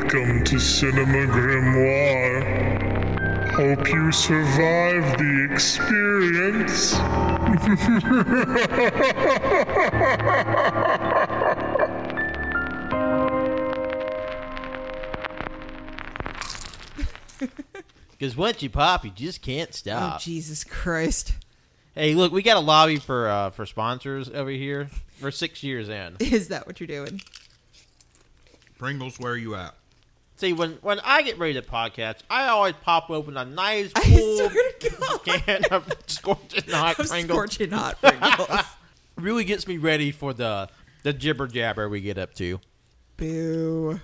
Welcome to Cinema Grimoire. Hope you survive the experience. Because once you pop, you just can't Oh, stop. Jesus Christ. hey, look, we got a lobby for uh, for sponsors over here. We're six years in. Is that what you're doing? Pringles, where are you at? See, when when I get ready to podcast, I always pop open a nice I cool swear to God. can of scorching hot Of Pringles. scorching hot Pringles. Really gets me ready for the the jibber jabber we get up to. Boo.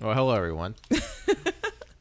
Well, hello everyone.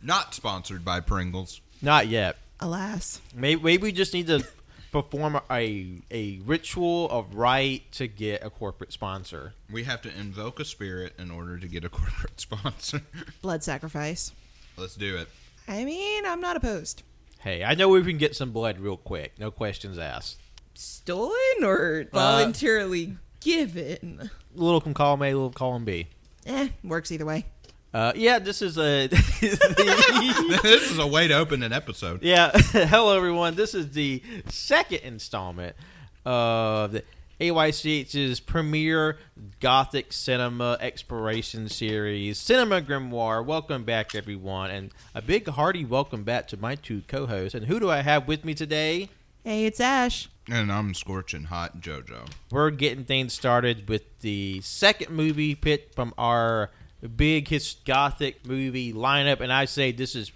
Not sponsored by Pringles. Not yet. Alas. Maybe, maybe we just need to perform a a ritual of right to get a corporate sponsor. We have to invoke a spirit in order to get a corporate sponsor. Blood sacrifice. Let's do it. I mean, I'm not opposed. Hey, I know we can get some blood real quick. No questions asked. Stolen or voluntarily given? Little can call me, little column B. Eh, works either way. Uh, yeah, this is a. this is a way to open an episode. yeah, hello everyone. This is the second installment of the AYCH's premier Gothic cinema exploration series, Cinema Grimoire. Welcome back, everyone, and a big hearty welcome back to my two co-hosts. And who do I have with me today? Hey, it's Ash. And I'm scorching hot JoJo. We're getting things started with the second movie picked from our big his gothic movie lineup, and I say this is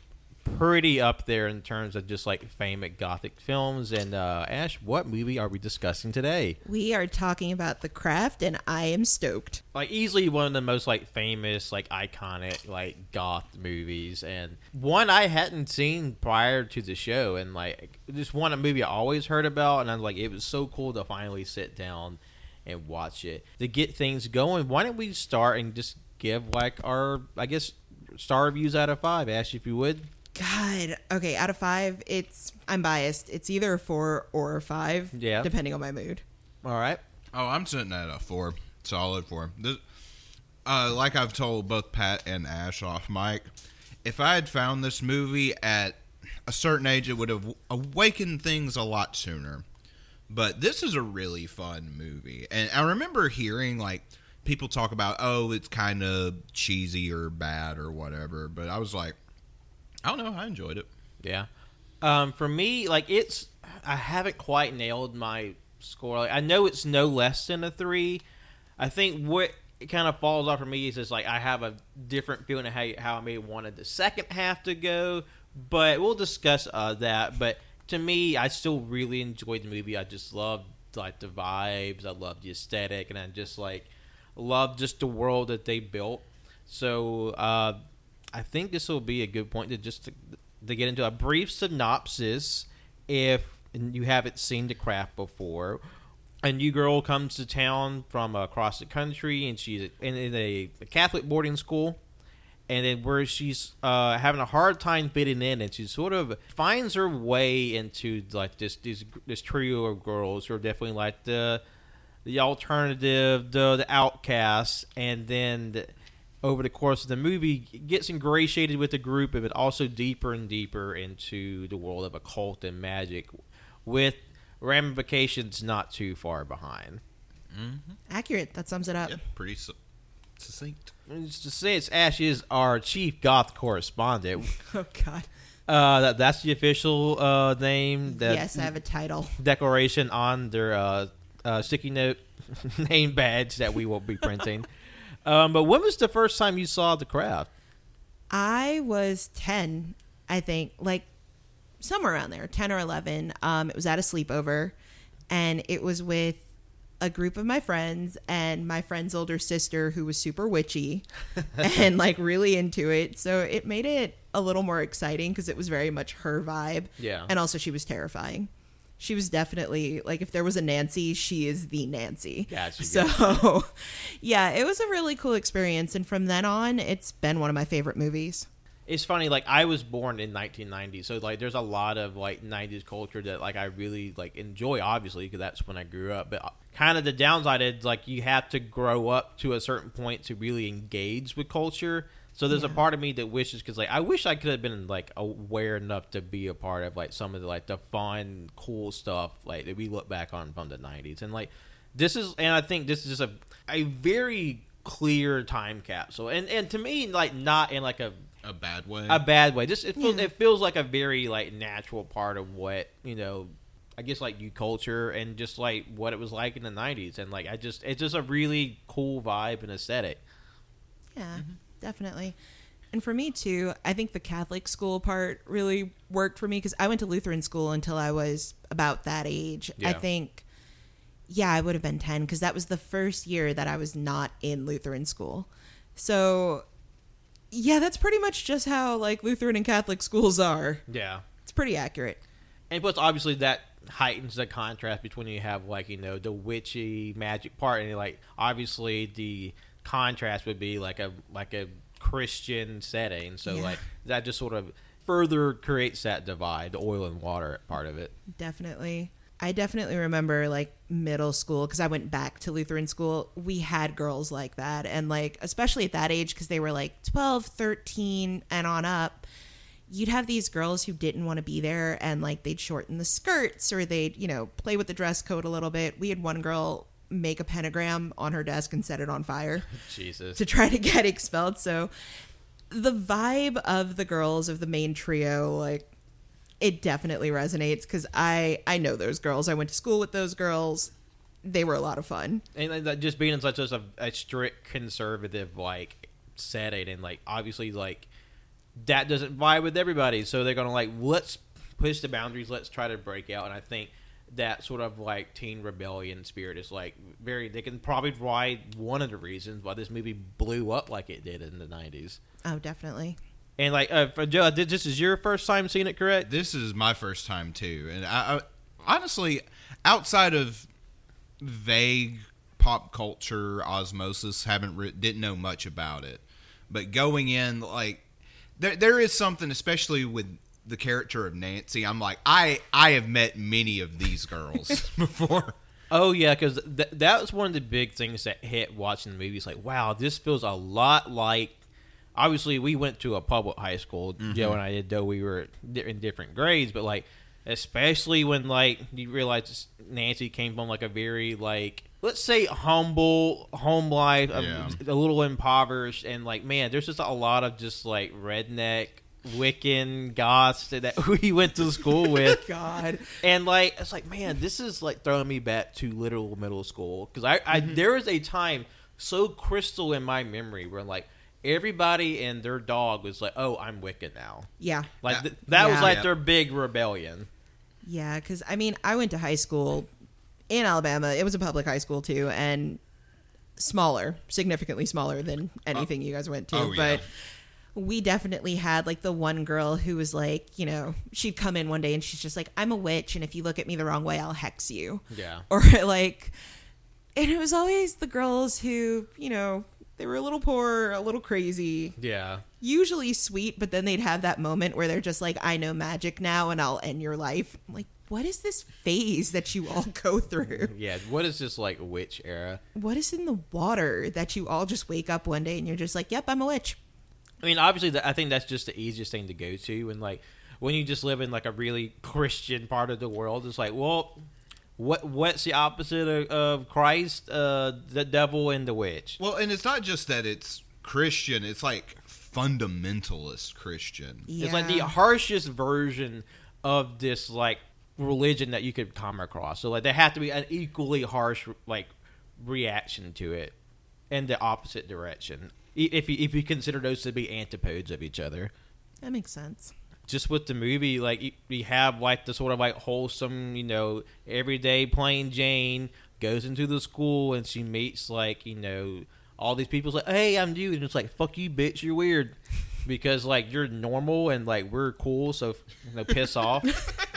pretty up there in terms of just like famous gothic films. And uh, Ash, what movie are we discussing today? We are talking about The Craft, and I am stoked. Like easily one of the most like famous, like iconic, like goth movies, and one I hadn't seen prior to the show, and like just one a movie I always heard about, and I'm like, it was so cool to finally sit down and watch it to get things going. Why don't we start and just give like our, I guess, star reviews out of five, Ash, if you would. God. Okay, out of five, it's I'm biased. It's either a four or a five. Yeah. Depending on my mood. All right. Oh, I'm sitting at a four. Solid four. This, uh, like I've told both Pat and Ash off mic, if I had found this movie at a certain age, it would have awakened things a lot sooner. But this is a really fun movie. And I remember hearing, like, people talk about, oh, it's kind of cheesy or bad or whatever. But I was like, I don't know. I enjoyed it. Yeah. Um, for me, like it's, I haven't quite nailed my score. Like, I know it's no less than a three. I think what kind of falls off for me is just like I have a different feeling of how how I may wanted the second half to go, but we'll discuss uh, that. But to me, I still really enjoyed the movie. I just loved like the vibes. I loved the aesthetic, and I just like loved just the world that they built. So uh, I think this will be a good point to just to, to get into a brief synopsis if you haven't seen the craft before. A new girl comes to town from across the country, and she's in, in a, a Catholic boarding school. And then where she's uh, having a hard time fitting in, and she sort of finds her way into like this this this trio of girls who are definitely like the the alternative, the the outcasts, and then the, over the course of the movie gets ingratiated with the group, but also deeper and deeper into the world of occult and magic, with ramifications not too far behind. Accurate. That sums it up. Yeah, pretty su- succinct. And just to say, it's Ash is our chief goth correspondent. Oh God. Uh, that, that's the official uh, name. That yes, I have a title. declaration on their uh, uh, sticky note name badge that we will be printing. um, but when was the first time you saw the craft? I was 10, I think, like somewhere around there, 10 or 11. Um, it was at a sleepover, and it was with a group of my friends and my friend's older sister who was super witchy and like really into it. So it made it a little more exciting because it was very much her vibe. Yeah. And also, she was terrifying. She was definitely like if there was a Nancy, she is the Nancy. Gotcha, So, yeah, it was a really cool experience, and from then on, it's been one of my favorite movies. It's funny, like I was born in 1990, so like there's a lot of like 90s culture that like I really like enjoy, obviously, because that's when I grew up. But uh, kind of the downside is like you have to grow up to a certain point to really engage with culture. So there's a part of me that wishes because like I wish I could have been like aware enough to be a part of like some of the like the fun, cool stuff like that we look back on from the '90s, and like this is, and I think this is just a a very clear time capsule, and and to me like not in like a A bad way. a bad way. Just it feels Yeah. it feels like a very like natural part of what you know. I guess like you culture and just like what it was like in the '90s, and like I just it's just a really cool vibe and aesthetic. Yeah, definitely. And for me too, I think the Catholic school part really worked for me because I went to Lutheran school until I was about that age. I think, yeah, I would have been 10 because that was the first year that I was not in Lutheran school. So, yeah, that's pretty much just how like Lutheran and Catholic schools are. Yeah. It's pretty accurate. And plus, obviously, that heightens the contrast between you have like you know the witchy magic part, and like obviously the contrast would be like a like a Christian setting. So Yeah. like that just sort of further creates that divide, the oil and water part of it. Definitely. I definitely remember like middle school because I went back to Lutheran school. We had girls like that. And like, especially at that age, because they were like 12, 13, and on up, you'd have these girls who didn't want to be there and like they'd shorten the skirts or they'd, you know, play with the dress code a little bit. We had one girl make a pentagram on her desk and set it on fire Jesus. to try to get expelled. So the vibe of the girls of the main trio, like it definitely resonates because I I know those girls. I went to school with those girls. They were a lot of fun. and like, just being in such a, a strict conservative like setting and like obviously like that doesn't vibe with everybody so they're gonna like let's push the boundaries let's try to break out and i think that sort of like teen rebellion spirit is like very they can probably why one of the reasons why this movie blew up like it did in the 90s Oh, definitely. and like uh, for Joe, this is your first time seeing it correct this is my first time too, and I, I honestly, outside of vague pop culture osmosis, haven't re- didn't know much about it. But going in, like there, there is something, especially with the character of Nancy. I'm like, I, I have met many of these girls before. Oh yeah, because th- that was one of the big things that hit watching the movie. It's like, wow, this feels a lot like. Obviously, we went to a public high school. Joe and I did, though we were in different grades. But like, especially when like you realize Nancy came from like a very like let's say humble home life, um, Yeah. a little impoverished, and like man, there's just a lot of just like redneck. Wiccan goths that we went to school with, God. and like it's like man this is like throwing me back to literal middle school because I, I mm-hmm. there was a time so crystal in my memory where like everybody and their dog was like oh i'm wicked now Yeah. like th- that was like Yeah. their big rebellion Yeah, because I mean, I went to high school in Alabama. It was a public high school too, and smaller, significantly smaller than oh. anything you guys went to. oh, yeah. We definitely had like the one girl who was like, you know, she'd come in one day and she's just like, "I'm a witch, and if you look at me the wrong way, I'll hex you." yeah Or like, and it was always the girls who, you know, they were a little poor, a little crazy, yeah usually sweet, but then they'd have that moment where they're just like, I know magic now and I'll end your life. I'm like, what is this phase that you all go through? yeah what is this like witch era What is in the water that you all just wake up one day and you're just like, yep, I'm a witch? I mean, obviously, that, I think that's just the easiest thing to go to, and like when you just live in like a really Christian part of the world, it's like, well, what what's the opposite of, of Christ? Uh, the devil and the witch. Well, and it's not just that it's Christian; it's like fundamentalist Christian. Yeah. It's like the harshest version of this like religion that you could come across. So like there have to be an equally harsh like reaction to it in the opposite direction. If you, if you consider those to be antipodes of each other. that makes sense. just with the movie, like you, you have like the sort of like wholesome, you know, everyday plain Jane goes into the school and she meets like you know all these people. Like, hey, I'm you, and it's like, fuck you, bitch, you're weird, because like you're normal and like we're cool, so you know, piss off.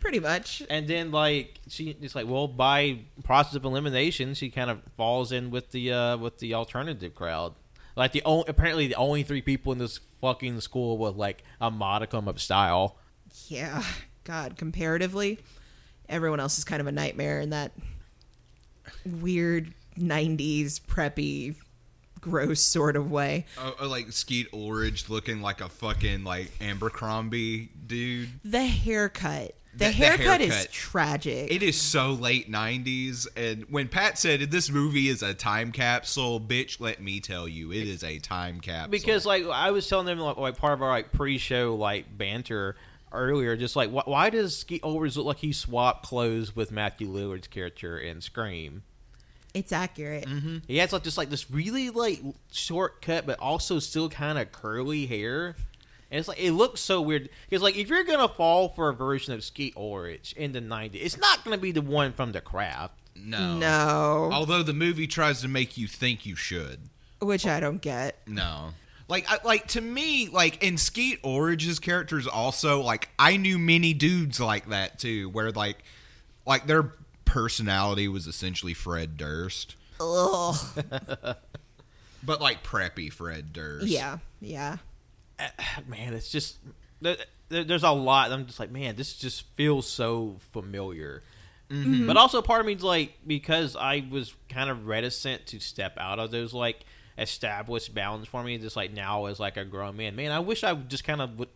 Pretty much. And then like she, it's like, well, by process of elimination, she kind of falls in with the uh with the alternative crowd. Like the only, apparently the only three people in this fucking school with like a modicum of style. Yeah. God, comparatively, everyone else is kind of a nightmare in that weird 90s preppy gross sort of way. Oh, oh, like Skeet Ulrich looking like a fucking like Abercrombie dude. The haircut. The, The- the haircut, is tragic. It is so late '90s, and when Pat said this movie is a time capsule, bitch, let me tell you, it is a time capsule. because like I was telling them like, like part of our like pre-show like banter earlier, just like wh- why does Skeet Ulrich look like he swapped clothes with Matthew Lillard's character in Scream? it's accurate. Mm-hmm. He has like just like this really like short cut, but also still kind of curly hair. And it's like it looks so weird because like if you're gonna fall for a version of Skeet Ulrich in the '90s, it's not gonna be the one from The Craft. no, No, Although the movie tries to make you think you should. which I don't get. No. Like, I, like to me, like in Skeet Ulrich's characters, also like I knew many dudes like that too, where like, like their personality was essentially Fred Durst, Ugh. but like preppy Fred Durst. Yeah, yeah. Man, it's just there, there- there's a lot. I'm just like, man, this just feels so familiar. Mm-hmm. But also, part of me's like because I was kind of reticent to step out of those like established bounds for me. Just like now as like a grown man, man, I wish I would just kind of would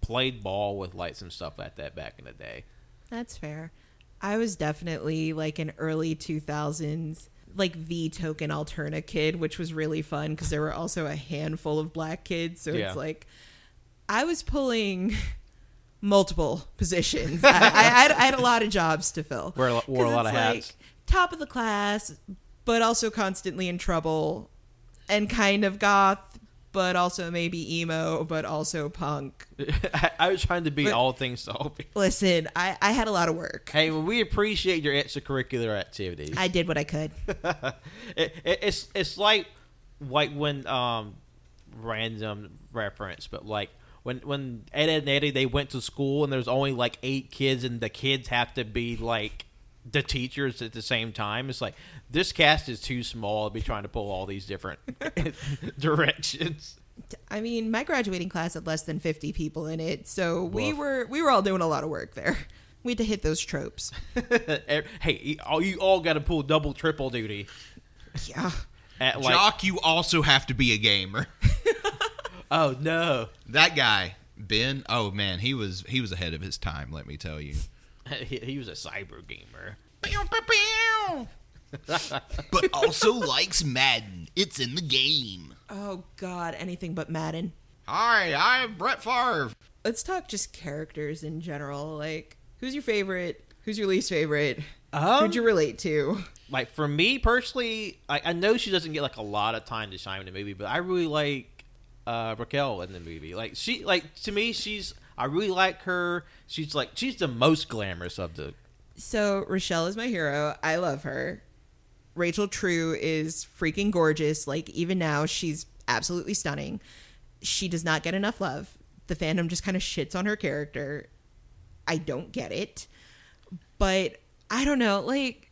played ball with lights and stuff like that back in the day. That's fair. I was definitely like an early 2000s, like the token alterna kid, which was really fun because there were also a handful of black kids. So Yeah. it's like I was pulling multiple positions. I, I, had, I had a lot of jobs to fill. Wear a wore a lot of hats. like top of the class, but also constantly in trouble and kind of goth, but also maybe emo, but also punk. I, I was trying to be But- all things to all people. Listen, I, I had a lot of work. Hey, well, we appreciate your extracurricular activities. I did what I could. it, it, it's it's like like when um random reference, but like when when Ed, Edd n Eddy they went to school and there's only like eight kids and the kids have to be like the teachers at the same time. It's like this cast is too small to be trying to pull all these different directions. I mean, my graduating class had less than 50 people in it, so we were we were all doing a lot of work there. We had to hit those tropes. hey, all, you all got to pull double, triple duty Yeah. at like. Jock, you also have to be a gamer. Oh no, that guy, Ben. Oh man, he was he was ahead of his time. Let me tell you. he, he was a cyber gamer. but also likes Madden. It's in the game. Oh god, anything but Madden. Hi, I'm Brett Favre. Let's talk just characters in general. Like, who's your favorite? Who's your least favorite? Um, Who'd you relate to? like for me personally, I, I know she doesn't get like a lot of time to shine in the movie, but I really like uh, Raquel in the movie. Like she, like to me, she's I really like her. She's like she's the most glamorous of the. So Rochelle is my hero. I love her. Rachel True is freaking gorgeous. Like even now, she's absolutely stunning. She does not get enough love. The fandom just kind of shits on her character. I don't get it, but I don't know. Like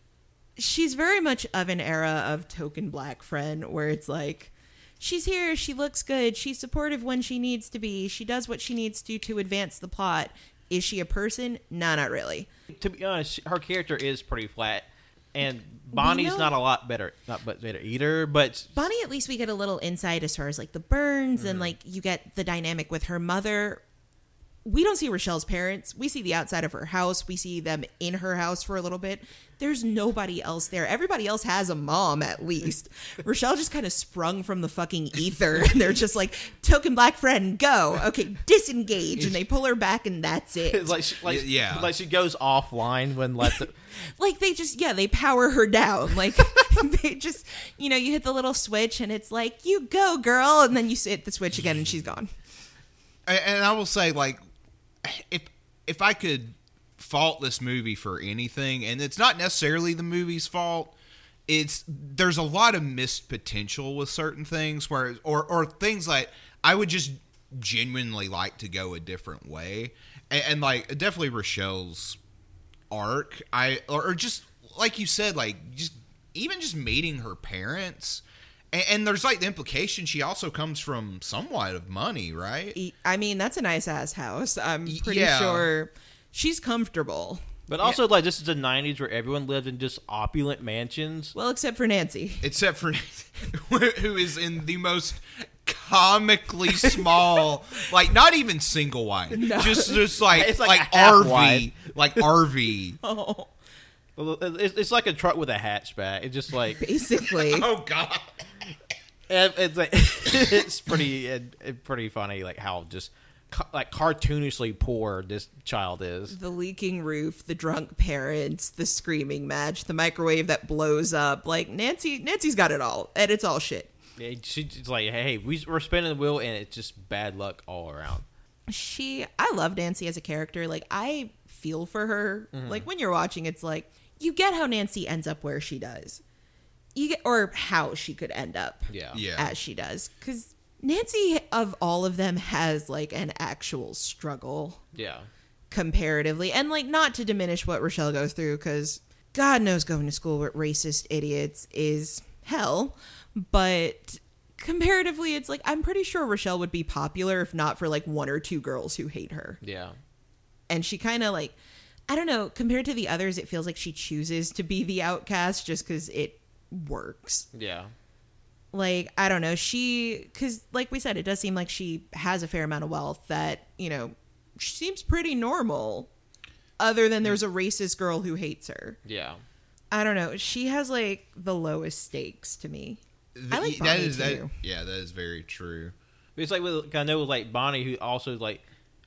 she's very much of an era of token black friend, where it's like she's here, she looks good, she's supportive when she needs to be, she does what she needs to to advance the plot. Is she a person? Nah, not really. To be honest, her character is pretty flat, and Bonnie's not a lot better, not but better either. But Bonnie, at least we get a little insight as far as like the burns and mm-hmm. like you get the dynamic with her mother. We don't see Rochelle's parents. We see the outside of her house. We see them in her house for a little bit. There's nobody else there. Everybody else has a mom at least. Rochelle just kind of sprung from the fucking ether and they're just like, token black friend, go. Okay, disengage. And they pull her back and that's it. like she, like yeah. like she goes offline when let the. like they just yeah they power her down like they just you know you hit the little switch and it's like you go girl and then you hit the switch again and she's gone And, and I will say, like, if if I could fault this movie for anything, and it's not necessarily the movie's fault, it's there's a lot of missed potential with certain things, where or or things like I would just genuinely like to go a different way, and, and like definitely Rochelle's arc, I or, or just like you said, like just even just meeting her parents. And, and there's like the implication she also comes from somewhat of money, right? I mean that's a nice ass house i'm pretty yeah. sure she's comfortable But also, like, this is the '90s where everyone lived in just opulent mansions. Well, except for Nancy. except for who is in the most comically small, like not even single wide, just just like It's like like, RV, wide. like RV. Oh, Well, It's, it's like a truck with a hatchback. It's just like basically. Oh God! It- it's like it's pretty it, pretty funny, like how just ca- like cartoonishly poor this child is. the leaking roof, the drunk parents, the screaming match, the microwave that blows up. Like Nancy, Nancy's got it all, and it's all shit. She's like, hey, we, we're spinning the wheel, and it's just bad luck all around. She, I love Nancy as a character. Like I feel for her. Mm-hmm. Like when you're watching, it's like you get how Nancy ends up where she does. You get or how she could end up. Yeah, Yeah. as she does because Nancy of all of them has like an actual struggle yeah. comparatively and like not to diminish what Rochelle goes through because God knows going to school with racist idiots is hell but comparatively it's like I'm pretty sure Rochelle would be popular if not for like one or two girls who hate her Yeah. and she kind of like I don't know compared to the others it feels like she chooses to be the outcast just because it works Yeah. like i don't know she because like we said it does seem like she has a fair amount of wealth that you know she seems pretty normal other than there's a racist girl who hates her Yeah. i don't know she has like the lowest stakes to me I like that Bonnie, is that. too. Yeah, that is very true. It's like with I know with like Bonnie, who also like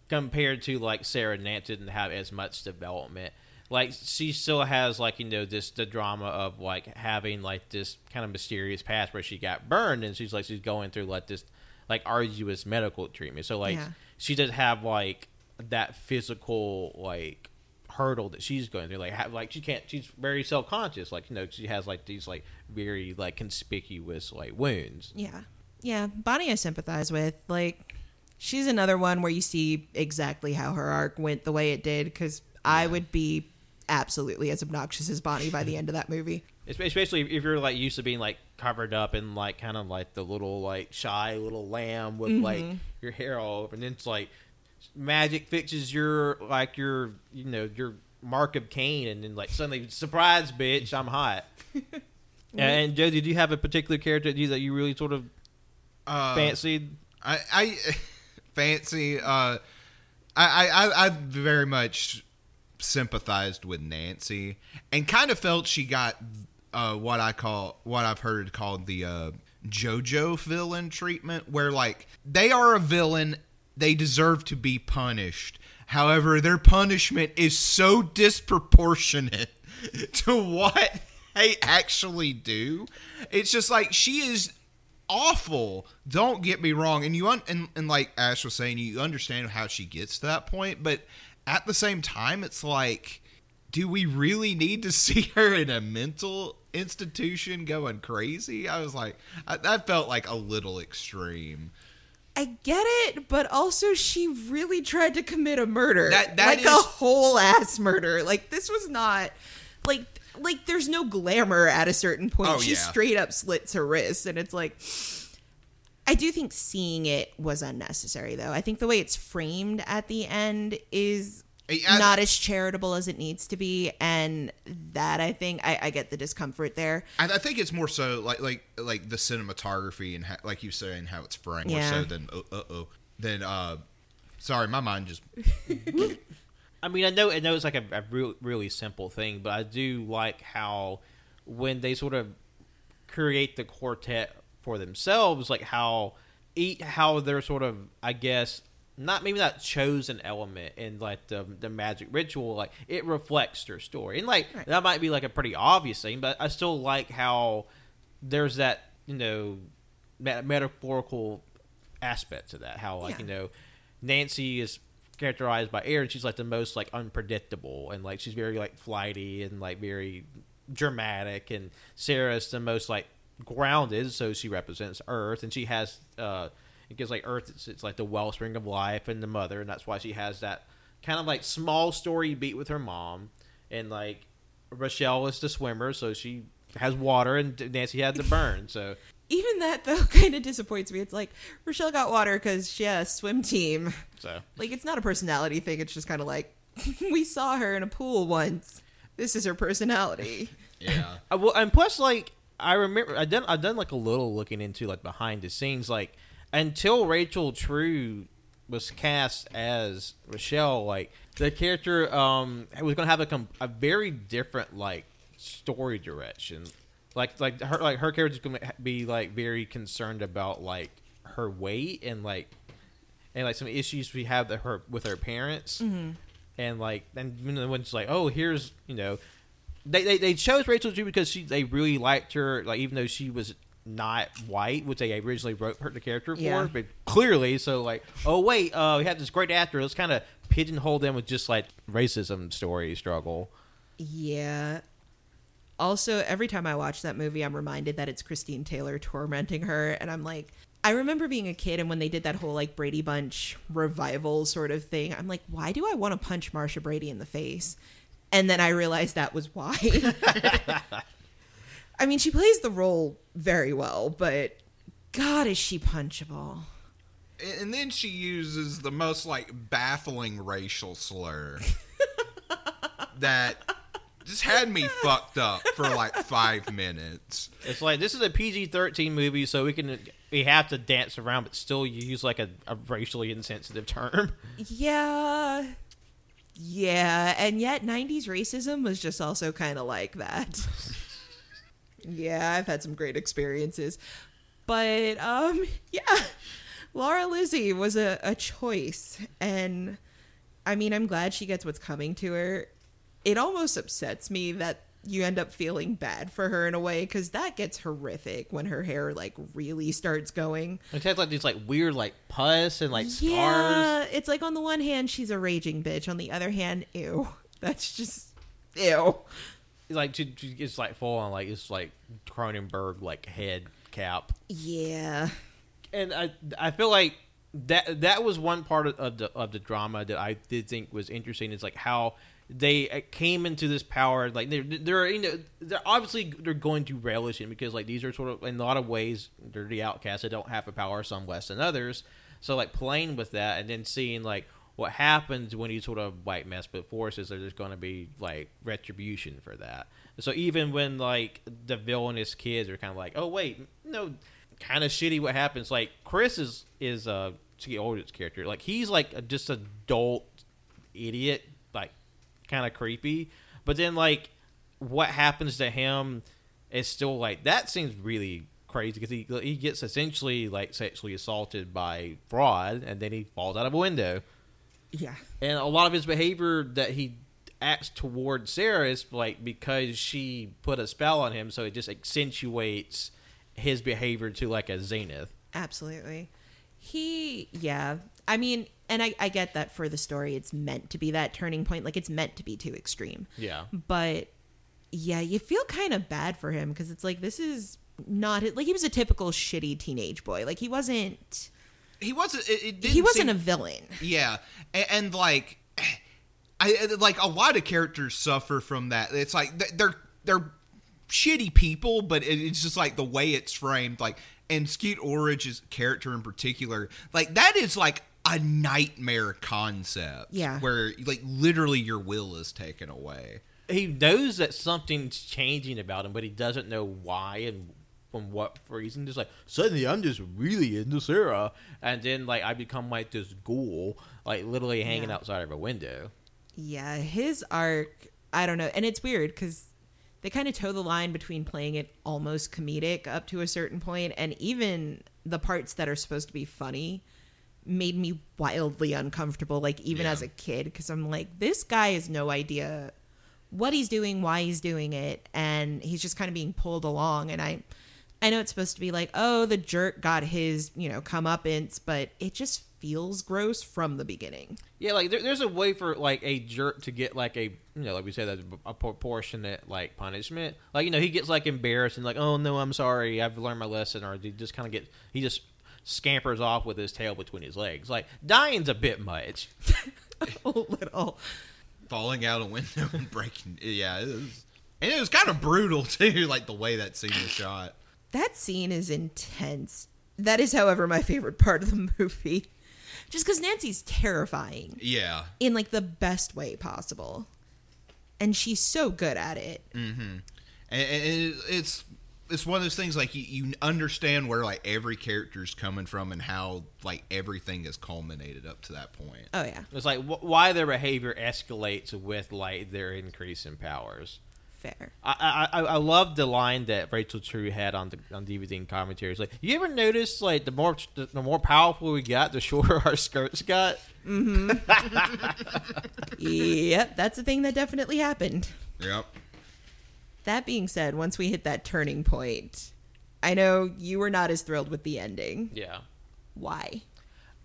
compared to like Sarah Nance didn't have as much development. Like she still has like you know this the drama of like having like this kind of mysterious past where she got burned and she's like she's going through like this like arduous medical treatment. So like Yeah. she does have like that physical like hurdle that she's going through. Like have, like she can't. She's very self conscious. Like you know she has like these like very like conspicuous like wounds. yeah yeah bonnie i sympathize with like she's another one where you see exactly how her arc went the way it did because i would be absolutely as obnoxious as bonnie by the end of that movie. Especially if you're like used to being like covered up and like kind of like the little like shy little lamb with like your hair all over and then it's like magic fixes your like your you know your mark of Cain and then like suddenly surprise bitch i'm hot. And joe did you have a particular character that you, that you really sort of Uh, fancied? I, I fancy. Uh, I, I, I very much sympathized with Nancy and kind of felt she got uh, what I call what I've heard called the uh, JoJo villain treatment, where like they are a villain, they deserve to be punished. However, their punishment is so disproportionate to what they actually do. It's just like she is awful. Don't get me wrong, and you un- and, and like Ash was saying, you understand how she gets to that point, but at the same time, it's like, do we really need to see her in a mental institution going crazy? I was like, I, that felt like a little extreme. I get it, but also she really tried to commit a murder. That- that like a whole ass murder. Like this was not like like there's no glamour at a certain point. Oh, she yeah. straight up slits her wrist and it's like I do think seeing it was unnecessary though. I think the way it's framed at the end is I- not as charitable as it needs to be and that I think I, I get the discomfort there. I, I think it's more so like like like the cinematography and ha- like you say and how it's framed more so than uh oh than uh. Sorry, my mind just I mean, I know, I know it's like a, a real, really simple thing, but I do like how when they sort of create the quartet for themselves, like how eat how they're sort of, I guess, not maybe not chosen element in like the the magic ritual, like it reflects their story, and like Right. that might be like a pretty obvious thing, but I still like how there's that you know me- metaphorical aspect to that. How like Yeah. you know Nancy is characterized by Aaron. She's like the most like unpredictable and like she's very like flighty and like very dramatic. And Sarah's the most like grounded, so she represents Earth, and she has uh because like Earth it's, it's like the wellspring of life and the mother, and that's why she has that kind of like small story beat with her mom, and like Rochelle is the swimmer, so she has water, and Nancy had the burn, so. Even that though kind of disappoints me. It's like Rochelle got water because she has a swim team. So Like it's not a personality thing. It's just kind of like we saw her in a pool once. This is her personality. Yeah. Uh, well, and plus, like I remember, I done I done like a little looking into like behind the scenes, like until Rachel True was cast as Rochelle, like the character um was gonna have a com- a very different like story direction. Like like her like her character's gonna be like very concerned about like her weight and like and like some issues we have that her with her parents and like and when it's like oh here's you know they, they they chose Rachel True because she they really liked her like even though she was not white which they originally wrote her the character for but clearly so like oh wait uh we had this great actor let's kind of pigeonhole them with just like racism story struggle Yeah. Also, every time I watch that movie, I'm reminded that it's Christine Taylor tormenting her, and I'm like, I remember being a kid and when they did that whole like Brady Bunch revival sort of thing, I'm like, why do I want to punch Marcia Brady in the face? And then I realized that was why. I mean, she plays the role very well, but God, is she punchable? And then she uses the most like baffling racial slur that just had me fucked up for like five minutes. it's like this is a PG-13 movie so we can we have to dance around but still you use like a, a racially insensitive term Yeah. Yeah, and yet 90s racism was just also kind of like that. yeah, I've had some great experiences. But um yeah, Laura Lizzie was a, a choice and I mean, I'm glad she gets what's coming to her. It almost upsets me that you end up feeling bad for her in a way cuz that gets horrific when her hair like really starts going. it has like these like weird like pus and like scars Yeah, it's like on the one hand she's a raging bitch, on the other hand, ew. That's just ew. like she, she gets like full on like it's like Cronenberg like head cap, Yeah. and I I feel like that that was one part of, of the of the drama that I did think was interesting. Is like how they uh, came into this power like they're they're you know they're obviously they're going to relish it because like these are sort of in a lot of ways they're the outcasts that don't have a power some less than others. So like playing with that and then seeing like what happens when you sort of white mess with forces there's going to be like retribution for that. So even when like the villainous kids are kind of like oh wait no kind of shitty what happens like chris is is uh Skeet Ulrich's character. Like he's like a, just adult idiot kind of creepy. But then like what happens to him is still like that seems really crazy because he he gets essentially like sexually assaulted by fraud and then he falls out of a window. Yeah. And a lot of his behavior that he acts toward Sarah is like because she put a spell on him, so it just accentuates his behavior to like a zenith. Absolutely. He yeah. I mean, and I, I get that for the story it's meant to be that turning point. Like it's meant to be too extreme. Yeah. But yeah, you feel kind of bad for him because it's like this is not like he was a typical shitty teenage boy. Like he wasn't He wasn't. It, it didn't he wasn't seem- a villain. Yeah, and, and like, I like a lot of characters suffer from that. It's like they're they're shitty people, but it's just like the way it's framed. Like, and Skeet Ulrich's character in particular, like that is like a nightmare concept. Yeah. where like literally your will is taken away. he knows that something's changing about him, but he doesn't know why and from what reason. Just like suddenly, I'm just really into Sarah, and then like I become like this ghoul, like literally hanging Yeah. outside of a window. Yeah, his arc, I don't know. And it's weird because they kind of toe the line between playing it almost comedic up to a certain point, and even the parts that are supposed to be funny made me wildly uncomfortable, like even Yeah. as a kid, because I'm like, this guy has no idea what he's doing, why he's doing it, and he's just kind of being pulled along. And I, I know it's supposed to be like, oh, the jerk got his, you know, comeuppance, but it just feels gross from the beginning. Yeah, like there, there's a way for like a jerk to get like a you know like we said a, a proportionate like punishment. Like you know he gets like embarrassed and like oh no I'm sorry I've learned my lesson or he just kind of get he just scampers off with his tail between his legs. Like dying's a bit much. a little. Falling out a window and breaking. Yeah, it was, and it was kind of brutal too. Like the way that scene was shot. That scene is intense. That is, however, my favorite part of the movie. just because Nancy's terrifying Yeah. in like the best way possible, and she's so good at it. Mm-hmm. and, and it- it's it's one of those things like you, you understand where like every character's coming from and how like everything is culminated up to that point. Oh yeah, It's like wh- why their behavior escalates with like their increase in powers. fair. I I, I I love the line that Rachel True had on the on DVD and commentary. It's like, you ever notice like the more the more powerful we got, the shorter our skirts got. Mm-hmm. yep, that's a thing that definitely happened. Yep. That being said, once we hit that turning point, I know you were not as thrilled with the ending. Yeah. Why?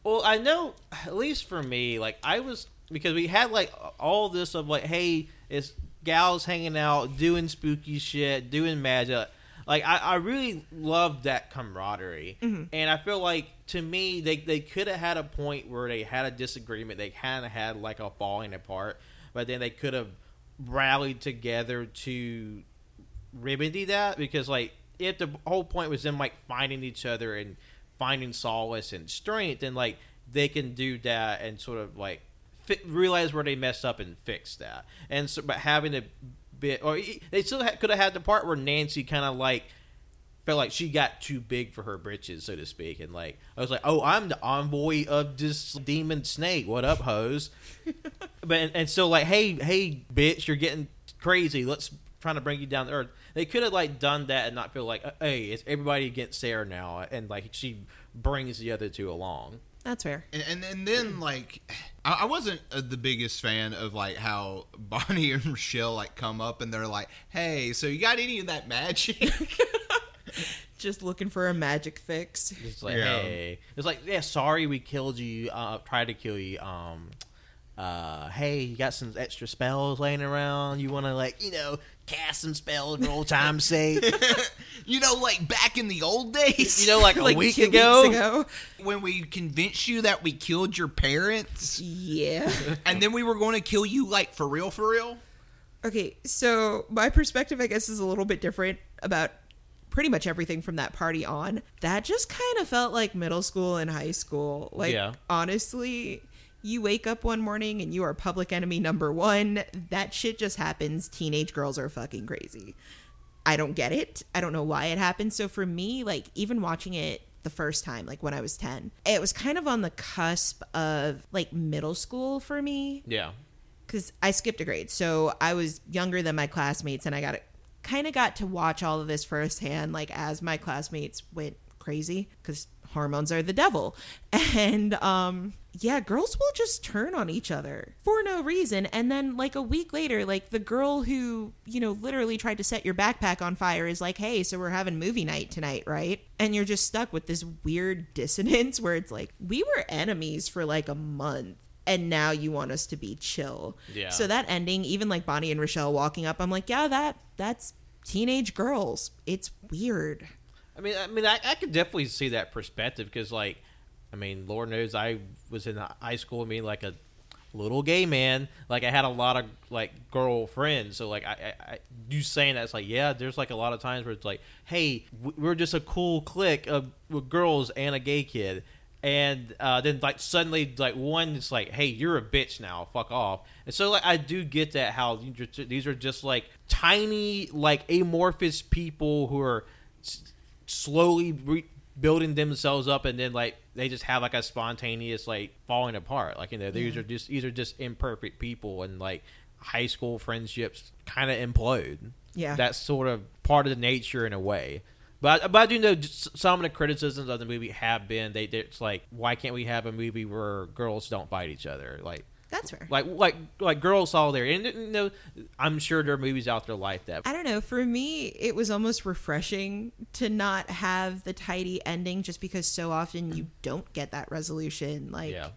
Well, I know at least for me, like I was because we had like all this of like, hey, it's gals hanging out, doing spooky shit, doing magic. Like I, I really loved that camaraderie, mm-hmm. and I feel like to me they they could have had a point where they had a disagreement, they kind of had like a falling apart, but then they could have rallied together to remedy that because like if the whole point was them like finding each other and finding solace and strength and like they can do that and sort of like fi- realize where they messed up and fix that. And so but having a bit or they still ha- could have had the part where nancy kind of like felt like she got too big for her britches so to speak and like i was like oh i'm the envoy of this demon snake. What up hose but and, and so like hey hey bitch you're getting crazy. Let's trying to bring you down to earth. They could have like done that and not feel like uh, hey it's everybody against sarah now? And like she brings the other two along. That's fair. And and, and then like I, I wasn't uh, the biggest fan of like how Bonnie and Rochelle like come up and they're like, "Hey, so you got any of that magic?" Just looking for a magic fix. it's like Yeah. hey it's like yeah sorry we killed you uh tried to kill you um uh hey you got some extra spells laying around you want to like you know cast some spells for old time's sake you know, like back in the old days, you know like a like week two ago, weeks ago. when we convinced you that we killed your parents, Yeah. and then we were going to kill you like for real, for real. Okay, so my perspective, I guess, is a little bit different about pretty much everything from that party on. That just kind of felt like middle school and high school. Like, Yeah. honestly, you wake up one morning and you are public enemy number one. That shit just happens. Teenage girls are fucking crazy. I don't get it. I don't know why it happened. So for me, like, even watching it the first time, like when I was 10, it was kind of on the cusp of like middle school for me yeah because I skipped a grade, so I was younger than my classmates, and I got kind of got to watch all of this firsthand, like as my classmates went crazy because hormones are the devil, and um, yeah, girls will just turn on each other for no reason, and then like a week later, like the girl who you know literally tried to set your backpack on fire is like, hey, so we're having movie night tonight, right? And you're just stuck with this weird dissonance where it's like we were enemies for like a month and now you want us to be chill. Yeah. So that ending, even like Bonnie and Rochelle walking up, I'm like, yeah, that that's teenage girls. It's weird. I mean, I mean, I, I could definitely see that perspective because, like, I mean, Lord knows I was in high school. I mean, like a little gay man. Like, I had a lot of like girl friends. So, like, I, I, I you saying that's like, yeah, there's like a lot of times where it's like, hey, we're just a cool clique of girls and a gay kid. And uh, then, like suddenly, like one is like, "Hey, you're a bitch now. Fuck off." And so, like, I do get that how these are- just like tiny, like amorphous people who are s- slowly re- building themselves up and then like they just have like a spontaneous like falling apart like you know these are just these are just imperfect people and like high school friendships kind of implode Yeah. that's sort of part of the nature in a way but, but I do know some of the criticisms of the movie have been they it's like why can't we have a movie where girls don't fight each other like That's fair. like like like girls all there, and you know I'm sure there are movies out there like that I don't know. For me, it was almost refreshing to not have the tidy ending just because so often you don't get that resolution. Like, yeah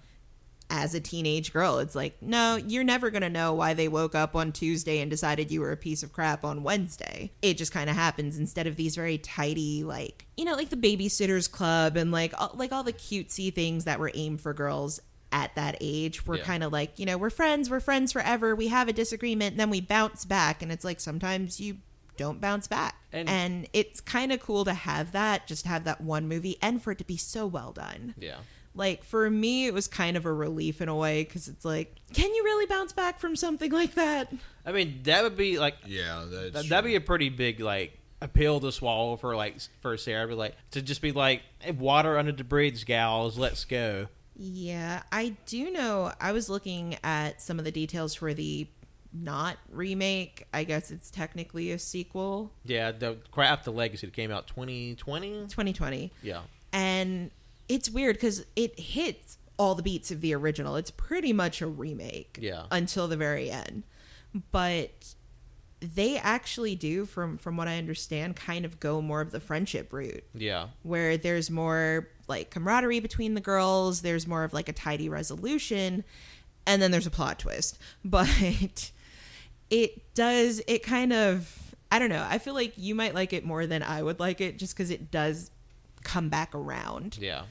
as a teenage girl, it's like, no, you're never going to know why they woke up on Tuesday and decided you were a piece of crap on Wednesday. It just kind of happens instead of these very tidy, like, you know, like the Babysitters Club and like, all, like all the cutesy things that were aimed for girls at that age were Yeah. kind of like, you know, we're friends, we're friends forever. We have a disagreement, then we bounce back. And it's like sometimes you don't bounce back. And- And, it's kind of cool to have that, just have that one movie and for it to be so well done. yeah Like for me, it was kind of a relief in a way because it's like, can you really bounce back from something like that? I mean, that would be like Yeah, that's that, that'd be a pretty big like appeal to swallow for like for Sarah. But like to just be like, hey, water under the bridge, gals, let's go. Yeah, I do know. I was looking at some of the details for the not remake. I guess it's technically a sequel, Yeah, the Craft the Legacy that came out 2020. 2020. Yeah, and it's weird because it hits all the beats of the original. It's pretty much a remake. Yeah. Until the very end, but they actually do, from from what I understand, kind of go more of the friendship route, yeah, where there's more like camaraderie between the girls. There's more of like a tidy resolution, and then there's a plot twist. But it does. It kind of. I don't know. I feel like you might like it more than I would like it, just because it does come back around yeah.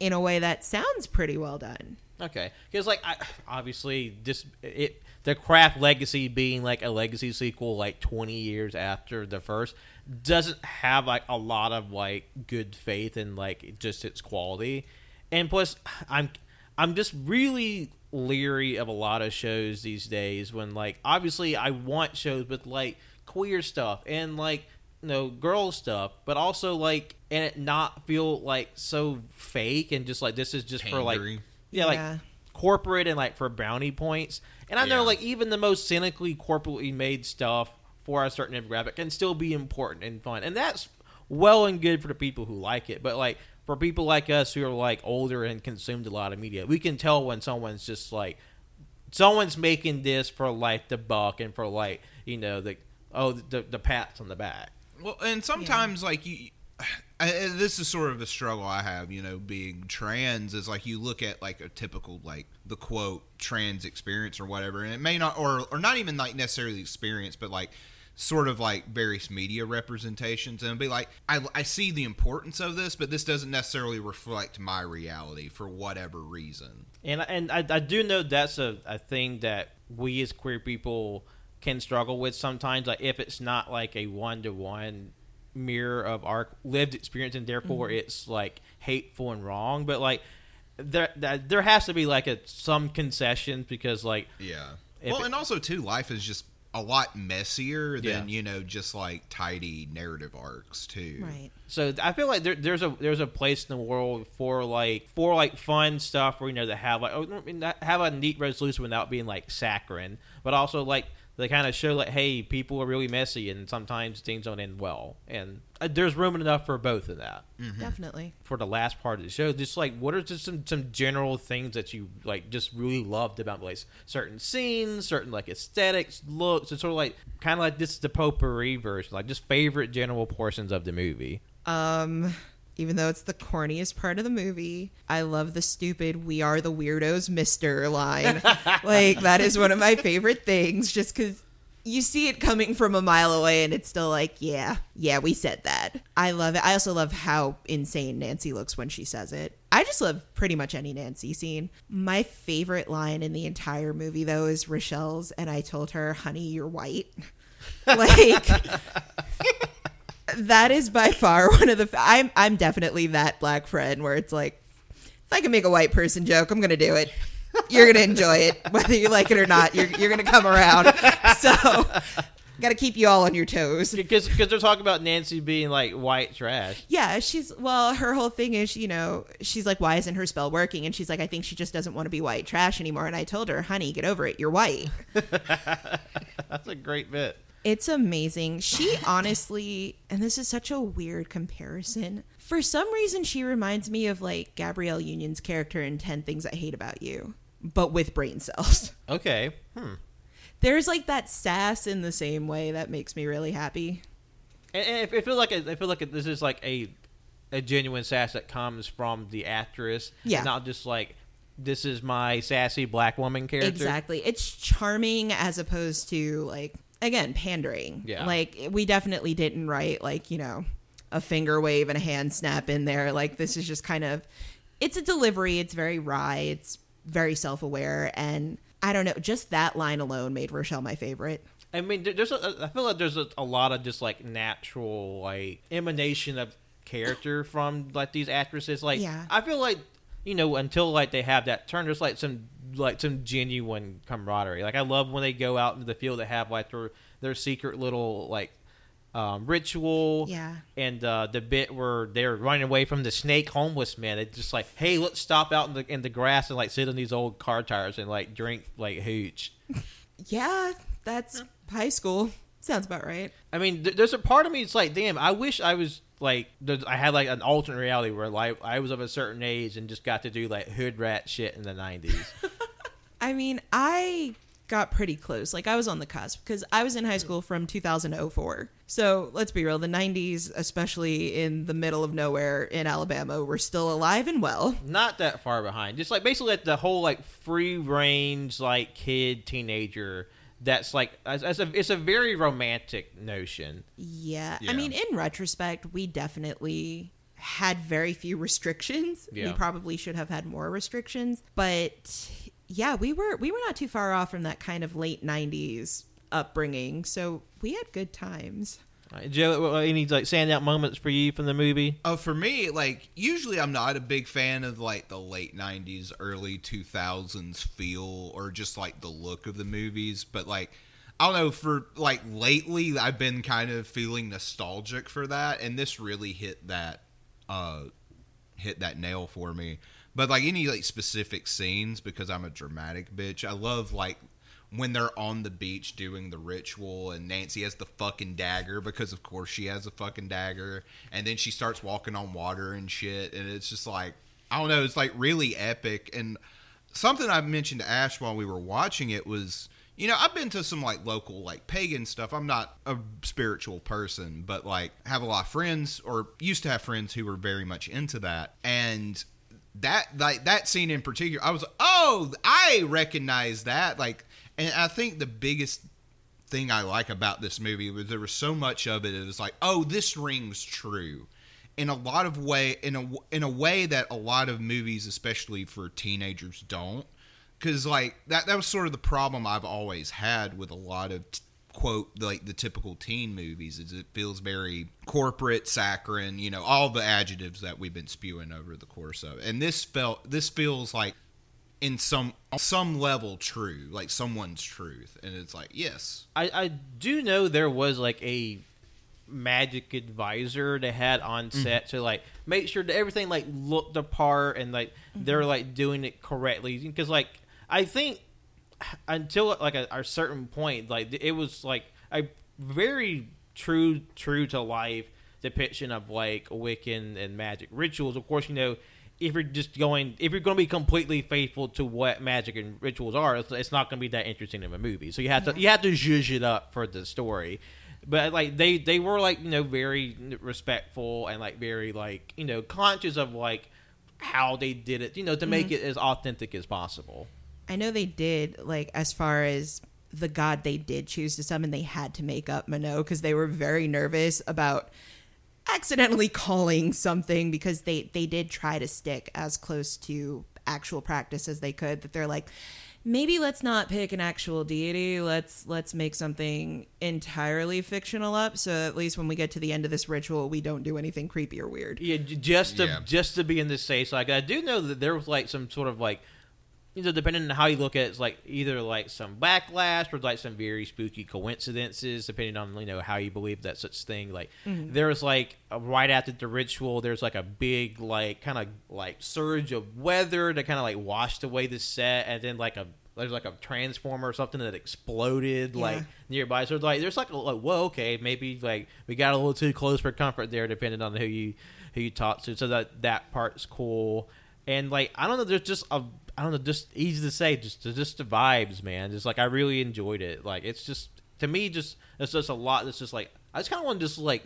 In a way that sounds pretty well done. Okay, because like I, obviously this it the Craft Legacy being like a legacy sequel like 20 years after the first doesn't have like a lot of like good faith in like just its quality, and plus I'm I'm just really leery of a lot of shows these days when like obviously I want shows with like queer stuff and like you know girl stuff but also like and it not feel like so fake and just like this is just for like Pandery. yeah, like Yeah. corporate and like for brownie points. And I know Yeah. like even the most cynically corporately made stuff for a certain demographic can still be important and fun. And that's well and good for the people who like it. But like for people like us who are like older and consumed a lot of media, we can tell when someone's just like someone's making this for like the buck and for like, you know, the oh the the pats on the back. Well, and sometimes like you, I, this is sort of a struggle I have. You know, being trans is like you look at like a typical like the quote trans experience or whatever, and it may not or or not even like necessarily experience, but like sort of like various media representations and be like I, I see the importance of this but this doesn't necessarily reflect my reality for whatever reason And and I, I do know that's a, a thing that we as queer people can struggle with sometimes. Like if it's not like a one to one mirror of our lived experience, and therefore mm-hmm. it's like hateful and wrong. But like there that, there has to be like a some concessions because like yeah well it- and also too life is just a lot messier than Yeah. you know just like tidy narrative arcs too Right. So I feel like there, there's a there's a place in the world for like for like fun stuff where you know to have like oh, I mean, have a neat resolution without being like saccharine, but also like they kind of show like hey people are really messy and sometimes things don't end well, and uh, there's room enough for both of that. Definitely. For the last part of the show, just like what are just some some general things that you like just really loved about like certain scenes, certain like aesthetics, looks, and sort of like kind of like this is the potpourri version, like just favorite general portions of the movie. Um, even though it's the corniest part of the movie, I love the stupid "We are the weirdos, Mister" line. like that is one of my favorite things, just because you see it coming from a mile away, and it's still like, yeah, yeah, we said that. I love it. I also love how insane Nancy looks when she says it. I just love pretty much any Nancy scene. My favorite line in the entire movie, though, is Rochelle's, and I told her, "Honey, you're white." like that is by far one of the. I'm I'm definitely that black friend where it's like, if I can make a white person joke, I'm gonna do it. You're gonna enjoy it, whether you like it or not. You're you're gonna come around. So, got to keep you all on your toes. because because they're talking about Nancy being like white trash. Yeah, she's well. Her whole thing is, you know, she's like, why isn't her spell working? And she's like, I think she just doesn't want to be white trash anymore. And I told her, honey, get over it. You're white. That's a great bit. It's amazing. She honestly, and this is such a weird comparison. For some reason, she reminds me of like Gabrielle Union's character in 10 Things I Hate About You, but with brain cells. Okay. Hmm. There's like that sass in the same way that makes me really happy. And, I feel like I feel like this is like a a genuine sass that comes from the actress. Yeah. Not just like this is my sassy black woman character. Exactly. It's charming as opposed to like again pandering. Yeah. Like we definitely didn't write like, you know, a finger wave and a hand snap in there. Like this is just kind of it's a delivery, it's very wry, it's very self-aware and I don't know, just that line alone made Rochelle my favorite. I mean, there- there's a, I feel like there's a, a lot of just like natural like emanation of character from like these actresses. Like, Yeah. I feel like you know until like they have that turn, there's like some like some genuine camaraderie. Like I love when they go out into the field, they have like their their secret little like um, ritual. Yeah. And uh, the bit where they're running away from the snake homeless man, it's just like, hey, let's stop out in the in the grass and like sit on these old car tires and like drink like hooch. Yeah, that's high school. Sounds about right. I mean, th- there's a part of me. It's like, damn, I wish I was like, I had like an alternate reality where like I was of a certain age and just got to do like hood rat shit in the '90s. I mean, I got pretty close. Like I was on the cusp because I was in high school from 2004. So let's be real, the 90s, especially in the middle of nowhere in Alabama, were still alive and well. Not that far behind. Just like basically like the whole like free range like kid teenager. That's like as, as a it's a very romantic notion. Yeah. Yeah. I mean, in retrospect, we definitely had very few restrictions. We probably should have had more restrictions, but yeah, we were we were not too far off from that kind of late 90s upbringing. So, we had good times. Uh, Joe, any like standout moments for you from the movie? Oh, for me, like usually I'm not a big fan of like the late '90s, early 2000s feel or just like the look of the movies. But like, I don't know. For like lately, I've been kind of feeling nostalgic for that, and this really hit that, uh, hit that nail for me. But like any like specific scenes, because I'm a dramatic bitch, I love like when they're on the beach doing the ritual and Nancy has the fucking dagger because of course she has a fucking dagger and then she starts walking on water and shit and it's just like I don't know it's like really epic and something I mentioned to Ash while we were watching it was you know I've been to some like local like pagan stuff. I'm not a spiritual person but like have a lot of friends or used to have friends who were very much into that and that like that scene in particular i was oh i recognize that like and i think the biggest thing i like about this movie was there was so much of it it was like oh this rings true in a lot of way in a in a way that a lot of movies especially for teenagers don't because like that that was sort of the problem i've always had with a lot of t- quote like the typical teen movies is it feels very corporate saccharine you know all the adjectives that we've been spewing over the course of it. and this felt this feels like in some some level true like someone's truth. And it's like yes. I, I do know there was like a magic advisor they had on mm-hmm. set to like make sure that everything like looked the part and like mm-hmm. they're like doing it correctly. Because like I think until like a, a certain point like it was like a very true true to life depiction of like Wiccan and magic rituals. Of course you know if you're just going if you're going to be completely faithful to what magic and rituals are it's, it's not going to be that interesting of a movie. So you have to you have to zhuzh it up for the story. But like they they were like you know very respectful and like very like you know conscious of like how they did it you know to make mm-hmm. it as authentic as possible. I know they did, like, as far as the god they did choose to summon, they had to make up Manon because they were very nervous about accidentally calling something because they, they did try to stick as close to actual practice as they could. That they're like, maybe let's not pick an actual deity. Let's let's make something entirely fictional up. So at least when we get to the end of this ritual, we don't do anything creepy or weird. Yeah, just to Yeah. just to be in the safe side. I do know that there was like some sort of like, you know, depending on how you look at it, it's like either like some backlash or like some very spooky coincidences, depending on you know how you believe that such thing. Like mm-hmm. there was like a, right after the ritual, there's like a big like kind of like surge of weather that kind of like washed away the set, and then like a there's like a transformer or something that exploded like nearby. So like there's like a, like whoa okay maybe like we got a little too close for comfort there depending on who you who you talk to. So that that part's cool. And like I don't know, there's just a I don't know, just easy to say, just just the vibes, man. Just like I really enjoyed it. Like it's just to me, just it's just a lot. That's just like I just kind of want to just like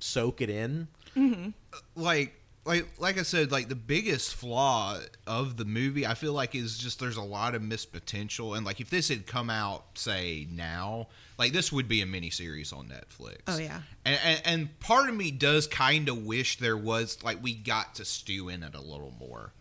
soak it in. Mm-hmm. Uh, like like like I said, like the biggest flaw of the movie, I feel like is just there's a lot of missed potential, and like if this had come out, say now, like this would be a miniseries on Netflix. Oh, yeah. and and, and part of me does kind of wish there was like we got to stew in it a little more.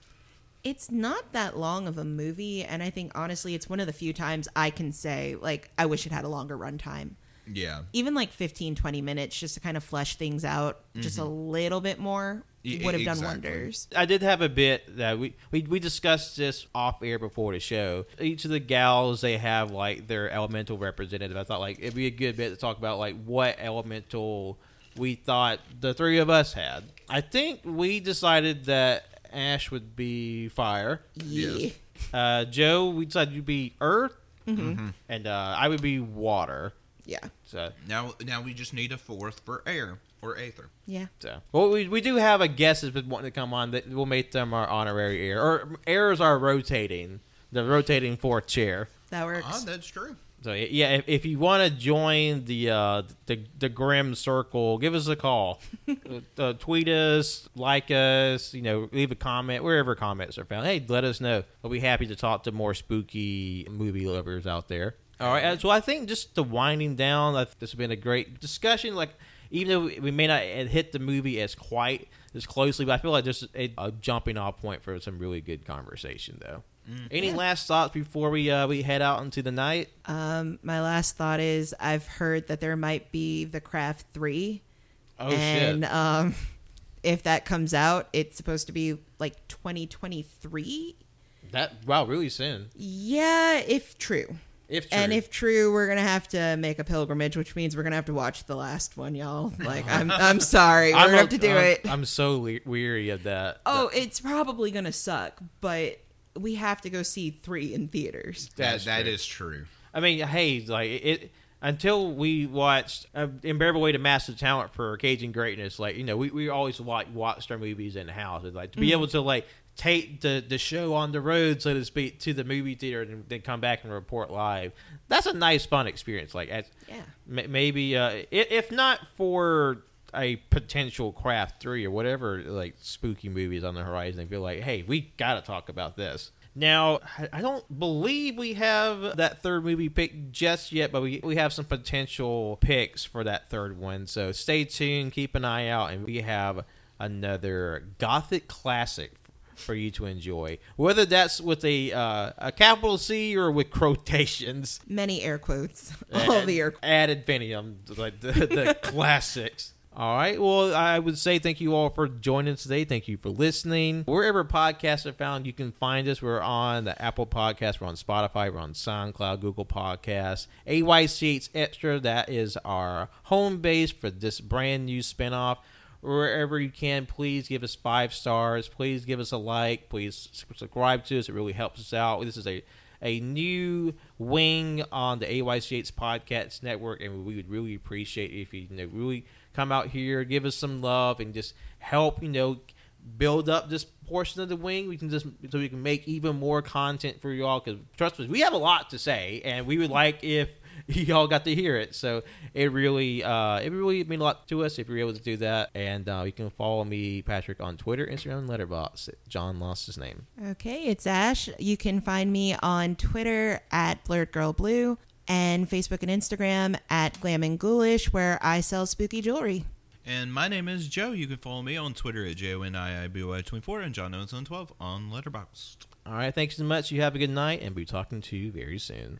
It's not that long of a movie and i think honestly it's one of the few times i can say like i wish it had a longer runtime Yeah, even like 15 20 minutes just to kind of flesh things out just a mm-hmm. little bit more would have done wonders. I did have a bit that we, we we discussed this off air before the show. Each of the gals they have like their elemental representative. I thought like it'd be a good bit to talk about like what elemental we thought the three of us had. I think we decided that Ash would be fire. Yeah. Yes. Uh, Joe, we decided you'd be earth, Mm-hmm. and uh, I would be water. Yeah. So, Now, now we just need a fourth for air or aether. Yeah. so well, we, we do have a guest that's been wanting to come on that we'll make them our honorary air. Or airs are rotating, the rotating fourth chair. That works. Ah, that's true. So yeah, if, if you want to join the uh, the the Grim Circle, give us a call. uh, tweet us, like us, you know, leave a comment wherever comments are found. Hey, let us know. We'll be happy to talk to more spooky movie lovers out there. All right, uh, so I think just the winding down, I this has been a great discussion. Like, even though we may not hit the movie as quite as closely, but I feel like just a, a jumping off point for some really good conversation, though. Any last thoughts before we uh, we head out into the night? Um, my last thought is I've heard that there might be the Craft 3. Oh and shit! um, if that comes out, it's supposed to be like 2023. That wow, really soon. Yeah, if true. If true. And if true, we're gonna have to make a pilgrimage, which means we're gonna have to watch the last one, y'all. Like, I'm, I'm sorry, we're I'm gonna a- have to do I'm- it. I'm so le- weary of that. oh, it's probably gonna suck, but we have to go see three in theaters. That, That's that true. is true. I mean, hey, like it until we watched uh, Unbearable Weight of Massive Talent for Caging Greatness. Like you know, we, we always like watched our movies in the house. It's like to be able to like take the the show on the road, so to speak, to the movie theater and then come back and report live. That's a nice, fun experience. Like, as, Yeah. m- maybe uh, if not for a potential craft three or whatever like spooky movies on the horizon, I feel like, hey, we got to talk about this. Now, I- don't believe we have that third movie picked just yet, but we, we have some potential picks for that third one. So stay tuned, keep an eye out, and we have another gothic classic for you to enjoy. Whether that's with a uh, a capital C or with quotations, Many air quotes. All the air. ad infinitum, like the, the classics. All right. Well, I would say thank you all for joining us today. Thank you for listening. Wherever podcasts are found, you can find us. We're on the Apple Podcast. We're on Spotify. We're on SoundCloud, Google Podcasts, AYCH Extra. That is our home base for this brand new spinoff. Wherever you can, please give us five stars. Please give us a like. Please subscribe to us. It really helps us out. This is a a new wing on the AYCH Podcast Network, and we would really appreciate if you, you know, really come out here, give us some love, and just help, you know, build up this portion of the wing. We can just so we can make even more content for y'all. Because trust us, we have a lot to say, and we would like if y'all got to hear it. So it really, uh, it really mean a lot to us if you're able to do that. And uh, you can follow me, Patrick, on Twitter, Instagram, and Letterboxd. John lost his name. Okay, it's Ash. You can find me on Twitter at Blurred Girl Blue and Facebook and Instagram at Glam and Ghoulish, where I sell spooky jewelry. And my name is Joe. You can follow me on Twitter at JONIIBY24 and John Owens on 12 on Letterboxd. All right, thanks so much. You have a good night, and we'll be talking to you very soon.